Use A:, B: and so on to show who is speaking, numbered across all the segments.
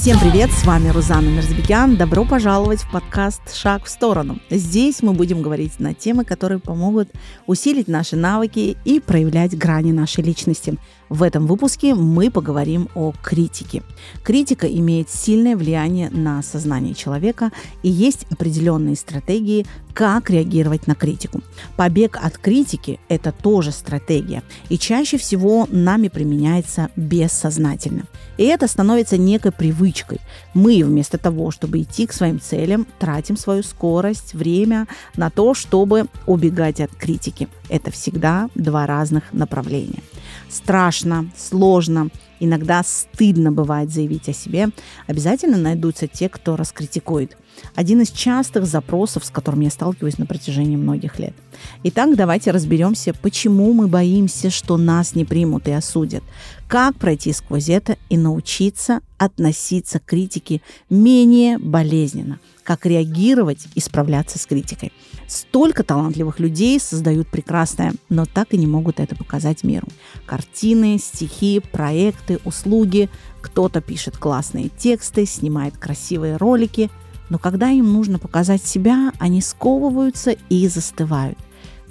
A: Всем привет, с вами Рузана Мерзбекян. Добро пожаловать в подкаст «Шаг в сторону». Здесь мы будем говорить на темы, которые помогут усилить наши навыки и проявлять грани нашей личности. В этом выпуске мы поговорим о критике. Критика имеет сильное влияние на сознание человека и есть определенные стратегии, как реагировать на критику. Побег от критики – это тоже стратегия, и чаще всего нами применяется бессознательно. И это становится некой привычкой. Мы вместо того, чтобы идти к своим целям, тратим свою скорость, время на то, чтобы убегать от критики. Это всегда два разных направления страшно, сложно, иногда стыдно бывает заявить о себе, обязательно найдутся те, кто раскритикует. Один из частых запросов, с которым я сталкиваюсь на протяжении многих лет. Итак, давайте разберемся, почему мы боимся, что нас не примут и осудят. Как пройти сквозь это и научиться относиться к критике менее болезненно. Как реагировать и справляться с критикой. Столько талантливых людей создают прекрасное, но так и не могут это показать миру. Картины, стихи, проекты, услуги. Кто-то пишет классные тексты, снимает красивые ролики, но когда им нужно показать себя, они сковываются и застывают.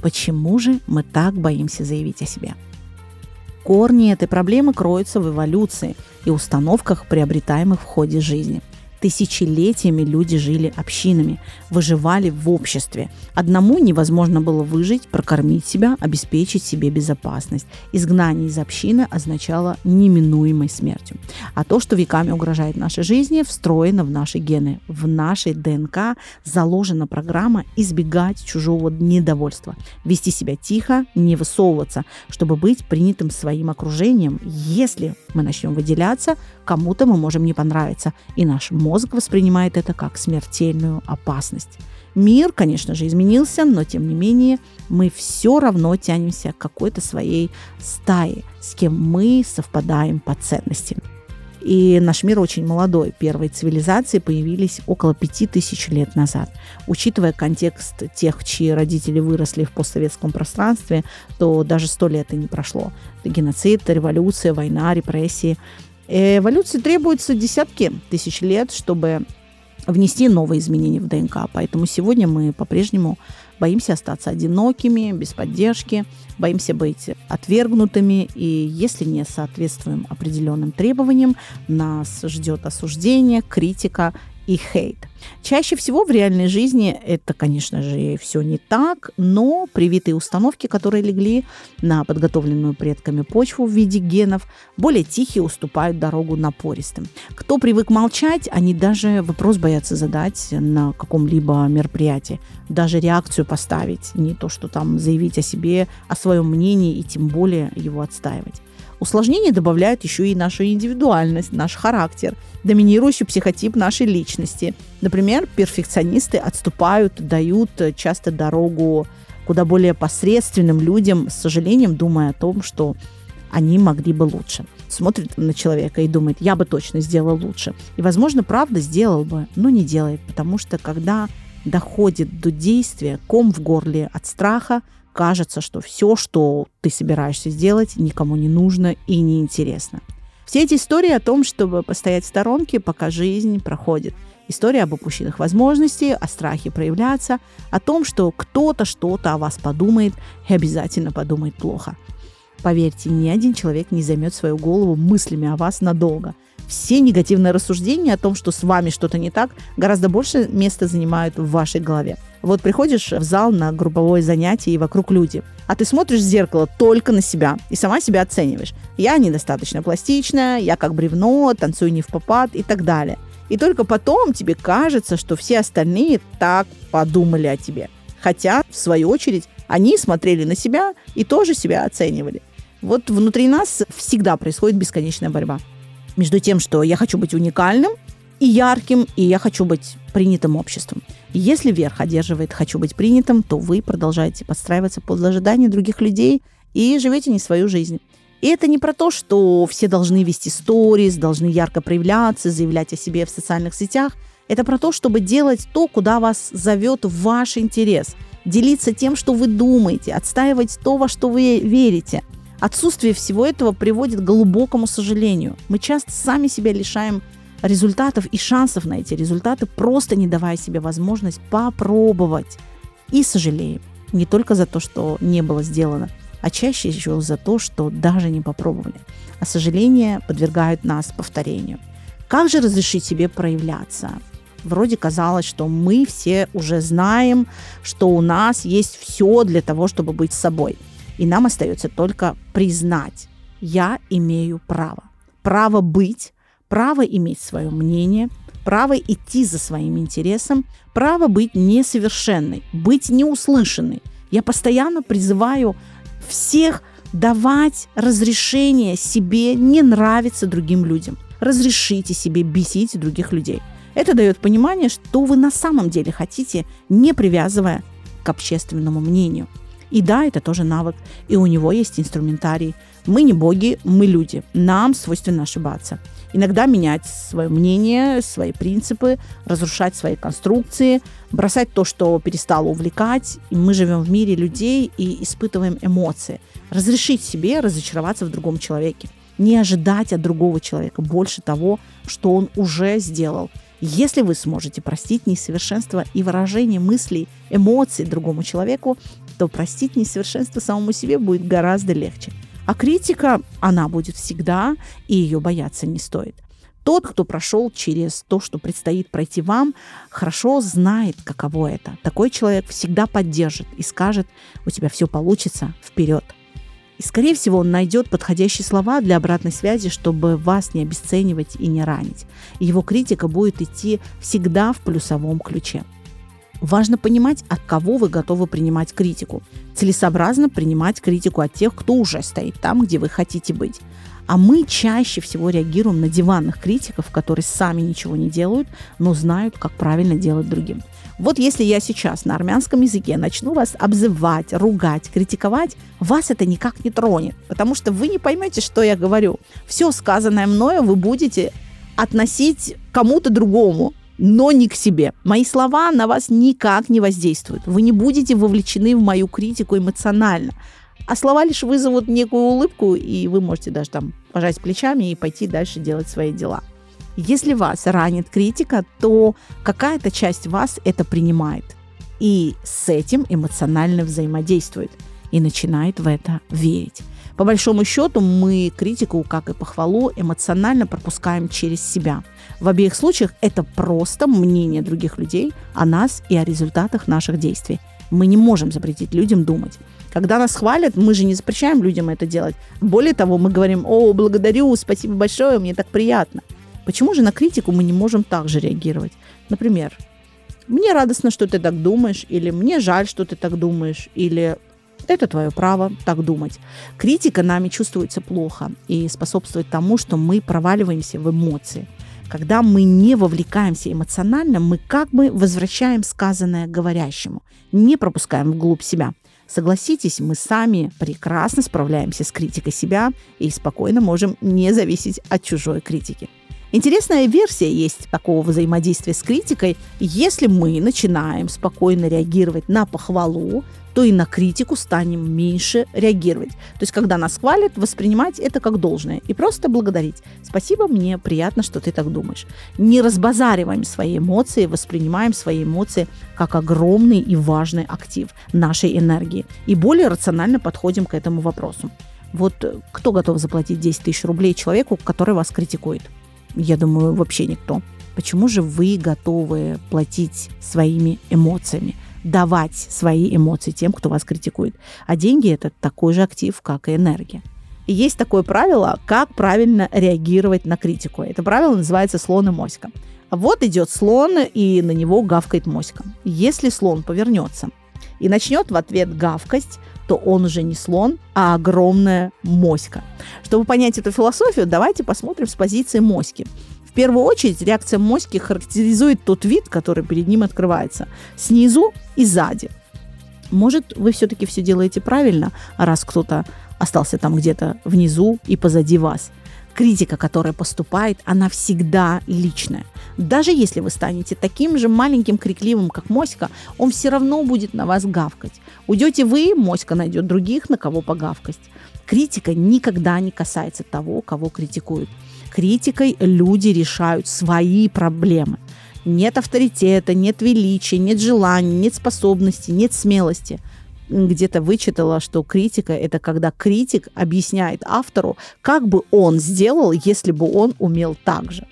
A: Почему же мы так боимся заявить о себе? Корни этой проблемы кроются в эволюции и установках, приобретаемых в ходе жизни – Тысячелетиями люди жили общинами, выживали в обществе. Одному невозможно было выжить, прокормить себя, обеспечить себе безопасность. Изгнание из общины означало неминуемой смертью. А то, что веками угрожает нашей жизни, встроено в наши гены. В нашей ДНК заложена программа избегать чужого недовольства, вести себя тихо, не высовываться, чтобы быть принятым своим окружением. Если мы начнем выделяться, кому-то мы можем не понравиться, и наш воспринимает это как смертельную опасность. Мир, конечно же, изменился, но тем не менее мы все равно тянемся к какой-то своей стае, с кем мы совпадаем по ценностям. И наш мир очень молодой. Первые цивилизации появились около пяти тысяч лет назад. Учитывая контекст тех, чьи родители выросли в постсоветском пространстве, то даже сто лет и не прошло. Геноцид, революция, война, репрессии – Эволюции требуется десятки тысяч лет, чтобы внести новые изменения в ДНК. Поэтому сегодня мы по-прежнему боимся остаться одинокими, без поддержки, боимся быть отвергнутыми, и если не соответствуем определенным требованиям, нас ждет осуждение, критика и хейт. Чаще всего в реальной жизни это, конечно же, все не так, но привитые установки, которые легли на подготовленную предками почву в виде генов, более тихие уступают дорогу напористым. Кто привык молчать, они даже вопрос боятся задать на каком-либо мероприятии, даже реакцию поставить, не то что там заявить о себе, о своем мнении и тем более его отстаивать. Усложнение добавляет еще и нашу индивидуальность, наш характер, доминирующий психотип нашей личности. Например, перфекционисты отступают, дают часто дорогу куда более посредственным людям, с сожалением думая о том, что они могли бы лучше. Смотрит на человека и думает, я бы точно сделал лучше. И, возможно, правда сделал бы, но не делает, потому что когда доходит до действия, ком в горле от страха, кажется, что все, что ты собираешься сделать, никому не нужно и не интересно. Все эти истории о том, чтобы постоять в сторонке, пока жизнь проходит. История об упущенных возможностях, о страхе проявляться, о том, что кто-то что-то о вас подумает и обязательно подумает плохо. Поверьте, ни один человек не займет свою голову мыслями о вас надолго – все негативные рассуждения о том, что с вами что-то не так, гораздо больше места занимают в вашей голове. Вот приходишь в зал на групповое занятие, и вокруг люди. А ты смотришь в зеркало только на себя и сама себя оцениваешь. Я недостаточно пластичная, я как бревно, танцую не в попад и так далее. И только потом тебе кажется, что все остальные так подумали о тебе. Хотя, в свою очередь, они смотрели на себя и тоже себя оценивали. Вот внутри нас всегда происходит бесконечная борьба между тем, что я хочу быть уникальным и ярким, и я хочу быть принятым обществом. Если верх одерживает «хочу быть принятым», то вы продолжаете подстраиваться под ожидания других людей и живете не свою жизнь. И это не про то, что все должны вести сторис, должны ярко проявляться, заявлять о себе в социальных сетях. Это про то, чтобы делать то, куда вас зовет ваш интерес. Делиться тем, что вы думаете, отстаивать то, во что вы верите – Отсутствие всего этого приводит к глубокому сожалению. Мы часто сами себя лишаем результатов и шансов на эти результаты, просто не давая себе возможность попробовать. И сожалеем не только за то, что не было сделано, а чаще еще за то, что даже не попробовали. А сожаления подвергают нас повторению. Как же разрешить себе проявляться? Вроде казалось, что мы все уже знаем, что у нас есть все для того, чтобы быть собой. И нам остается только признать, я имею право. Право быть, право иметь свое мнение, право идти за своим интересом, право быть несовершенной, быть неуслышанной. Я постоянно призываю всех давать разрешение себе не нравиться другим людям. Разрешите себе бесить других людей. Это дает понимание, что вы на самом деле хотите, не привязывая к общественному мнению. И да, это тоже навык, и у него есть инструментарий. Мы не боги, мы люди. Нам свойственно ошибаться. Иногда менять свое мнение, свои принципы, разрушать свои конструкции, бросать то, что перестало увлекать. И мы живем в мире людей и испытываем эмоции. Разрешить себе разочароваться в другом человеке. Не ожидать от другого человека больше того, что он уже сделал. Если вы сможете простить несовершенство и выражение мыслей, эмоций другому человеку, то простить несовершенство самому себе будет гораздо легче. А критика, она будет всегда, и ее бояться не стоит. Тот, кто прошел через то, что предстоит пройти вам, хорошо знает, каково это. Такой человек всегда поддержит и скажет, у тебя все получится, вперед. И, скорее всего, он найдет подходящие слова для обратной связи, чтобы вас не обесценивать и не ранить. Его критика будет идти всегда в плюсовом ключе. Важно понимать, от кого вы готовы принимать критику. Целесообразно принимать критику от тех, кто уже стоит там, где вы хотите быть. А мы чаще всего реагируем на диванных критиков, которые сами ничего не делают, но знают, как правильно делать другим. Вот если я сейчас на армянском языке начну вас обзывать, ругать, критиковать, вас это никак не тронет, потому что вы не поймете, что я говорю. Все сказанное мною вы будете относить кому-то другому, но не к себе. Мои слова на вас никак не воздействуют. Вы не будете вовлечены в мою критику эмоционально. А слова лишь вызовут некую улыбку, и вы можете даже там пожать плечами и пойти дальше делать свои дела. Если вас ранит критика, то какая-то часть вас это принимает и с этим эмоционально взаимодействует и начинает в это верить. По большому счету мы критику, как и похвалу, эмоционально пропускаем через себя. В обеих случаях это просто мнение других людей о нас и о результатах наших действий. Мы не можем запретить людям думать. Когда нас хвалят, мы же не запрещаем людям это делать. Более того, мы говорим, о, благодарю, спасибо большое, мне так приятно. Почему же на критику мы не можем так же реагировать? Например, мне радостно, что ты так думаешь, или мне жаль, что ты так думаешь, или это твое право так думать. Критика нами чувствуется плохо и способствует тому, что мы проваливаемся в эмоции. Когда мы не вовлекаемся эмоционально, мы как бы возвращаем сказанное говорящему, не пропускаем вглубь себя. Согласитесь, мы сами прекрасно справляемся с критикой себя и спокойно можем не зависеть от чужой критики. Интересная версия есть такого взаимодействия с критикой. Если мы начинаем спокойно реагировать на похвалу, то и на критику станем меньше реагировать. То есть, когда нас хвалят, воспринимать это как должное и просто благодарить. Спасибо, мне приятно, что ты так думаешь. Не разбазариваем свои эмоции, воспринимаем свои эмоции как огромный и важный актив нашей энергии. И более рационально подходим к этому вопросу. Вот кто готов заплатить 10 тысяч рублей человеку, который вас критикует? Я думаю, вообще никто. Почему же вы готовы платить своими эмоциями, давать свои эмоции тем, кто вас критикует? А деньги это такой же актив, как и энергия. И есть такое правило, как правильно реагировать на критику. Это правило называется слон и моська. Вот идет слон, и на него гавкает моська. Если слон повернется и начнет в ответ гавкать, то он уже не слон, а огромная моська. Чтобы понять эту философию, давайте посмотрим с позиции моськи. В первую очередь реакция моськи характеризует тот вид, который перед ним открывается. Снизу и сзади. Может, вы все-таки все делаете правильно, раз кто-то остался там где-то внизу и позади вас критика, которая поступает, она всегда личная. Даже если вы станете таким же маленьким крикливым, как моська, он все равно будет на вас гавкать. Уйдете вы, моська найдет других, на кого погавкать. Критика никогда не касается того, кого критикуют. Критикой люди решают свои проблемы. Нет авторитета, нет величия, нет желания, нет способности, нет смелости. Где-то вычитала, что критика – это когда критик объясняет автору, как бы он сделал, если бы он умел так же.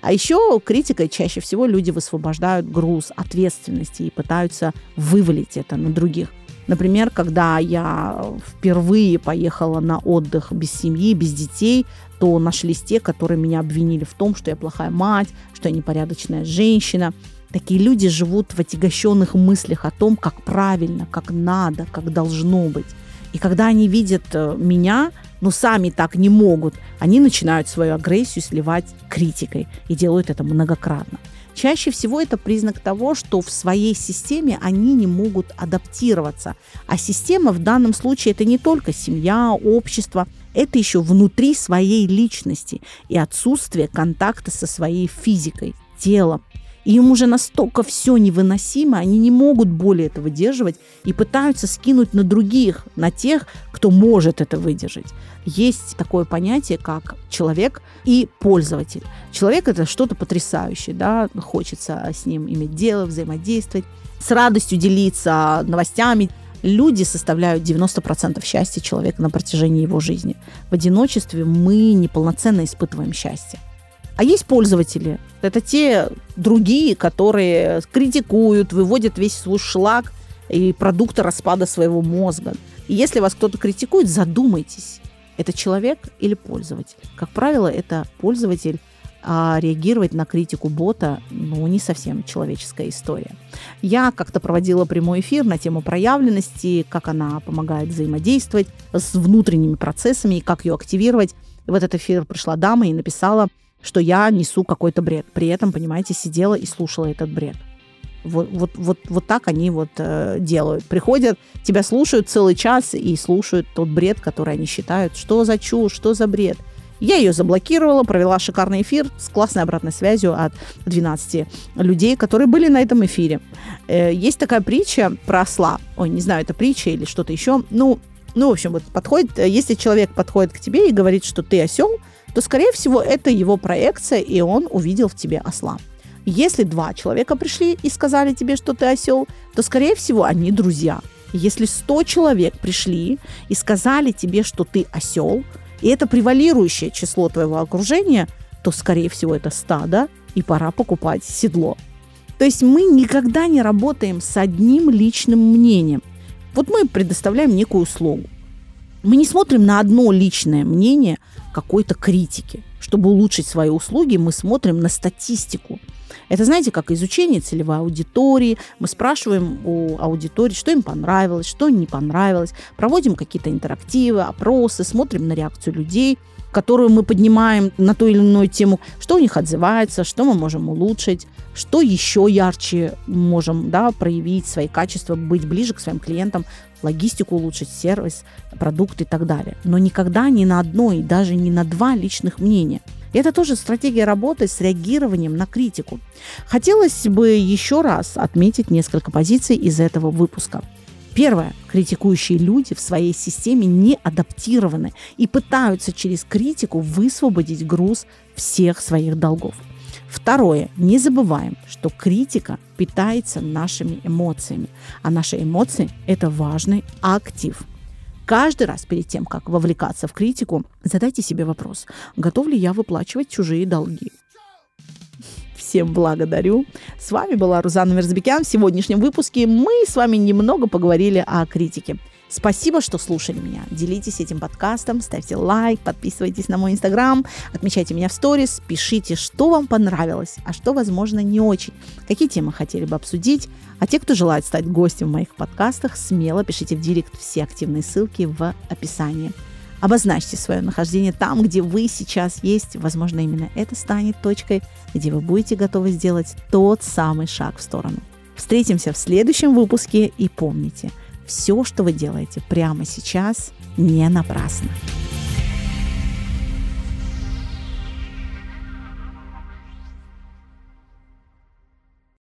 A: А еще критикой чаще всего люди высвобождают груз ответственности и пытаются вывалить это на других. Например, когда я впервые поехала на отдых без семьи, без детей, то нашлись те, которые меня обвинили в том, что я плохая мать, что я непорядочная женщина. Такие люди живут в отягощенных мыслях о том, как правильно, как надо, как должно быть. И когда они видят э, меня, но сами так не могут, они начинают свою агрессию сливать критикой и делают это многократно. Чаще всего это признак того, что в своей системе они не могут адаптироваться. А система в данном случае это не только семья, общество, это еще внутри своей личности и отсутствие контакта со своей физикой, телом. И им уже настолько все невыносимо, они не могут более это выдерживать и пытаются скинуть на других, на тех, кто может это выдержать. Есть такое понятие, как человек и пользователь. Человек – это что-то потрясающее, да, хочется с ним иметь дело, взаимодействовать, с радостью делиться новостями, Люди составляют 90% счастья человека на протяжении его жизни. В одиночестве мы неполноценно испытываем счастье. А есть пользователи. Это те другие, которые критикуют, выводят весь свой шлак и продукты распада своего мозга. И если вас кто-то критикует, задумайтесь, это человек или пользователь. Как правило, это пользователь, а реагировать на критику бота, ну, не совсем человеческая история. Я как-то проводила прямой эфир на тему проявленности, как она помогает взаимодействовать с внутренними процессами и как ее активировать. в этот эфир пришла дама и написала, что я несу какой-то бред. При этом, понимаете, сидела и слушала этот бред. Вот, вот, вот, вот так они вот э, делают. Приходят, тебя слушают целый час и слушают тот бред, который они считают, что за чушь, что за бред. Я ее заблокировала, провела шикарный эфир с классной обратной связью от 12 людей, которые были на этом эфире. Э, есть такая притча про осла. Ой, не знаю, это притча или что-то еще. Ну, ну, в общем, вот подходит, если человек подходит к тебе и говорит, что ты осел, то, скорее всего, это его проекция, и он увидел в тебе осла. Если два человека пришли и сказали тебе, что ты осел, то, скорее всего, они друзья. Если 100 человек пришли и сказали тебе, что ты осел, и это превалирующее число твоего окружения, то, скорее всего, это стадо, и пора покупать седло. То есть мы никогда не работаем с одним личным мнением. Вот мы предоставляем некую услугу. Мы не смотрим на одно личное мнение какой-то критики. Чтобы улучшить свои услуги, мы смотрим на статистику. Это, знаете, как изучение целевой аудитории. Мы спрашиваем у аудитории, что им понравилось, что не понравилось. Проводим какие-то интерактивы, опросы, смотрим на реакцию людей, которую мы поднимаем на ту или иную тему, что у них отзывается, что мы можем улучшить, что еще ярче можем да, проявить свои качества, быть ближе к своим клиентам, логистику улучшить, сервис, продукт и так далее. Но никогда ни на одно и даже не на два личных мнения. Это тоже стратегия работы с реагированием на критику. Хотелось бы еще раз отметить несколько позиций из этого выпуска. Первое. Критикующие люди в своей системе не адаптированы и пытаются через критику высвободить груз всех своих долгов. Второе. Не забываем, что критика питается нашими эмоциями, а наши эмоции – это важный актив. Каждый раз перед тем, как вовлекаться в критику, задайте себе вопрос, готов ли я выплачивать чужие долги. Всем благодарю. С вами была Рузанна Мерзбекян. В сегодняшнем выпуске мы с вами немного поговорили о критике. Спасибо, что слушали меня. Делитесь этим подкастом, ставьте лайк, подписывайтесь на мой инстаграм, отмечайте меня в сторис, пишите, что вам понравилось, а что, возможно, не очень, какие темы хотели бы обсудить. А те, кто желает стать гостем в моих подкастах, смело пишите в директ все активные ссылки в описании. Обозначьте свое нахождение там, где вы сейчас есть. Возможно, именно это станет точкой, где вы будете готовы сделать тот самый шаг в сторону. Встретимся в следующем выпуске и помните – все, что вы делаете прямо сейчас, не напрасно.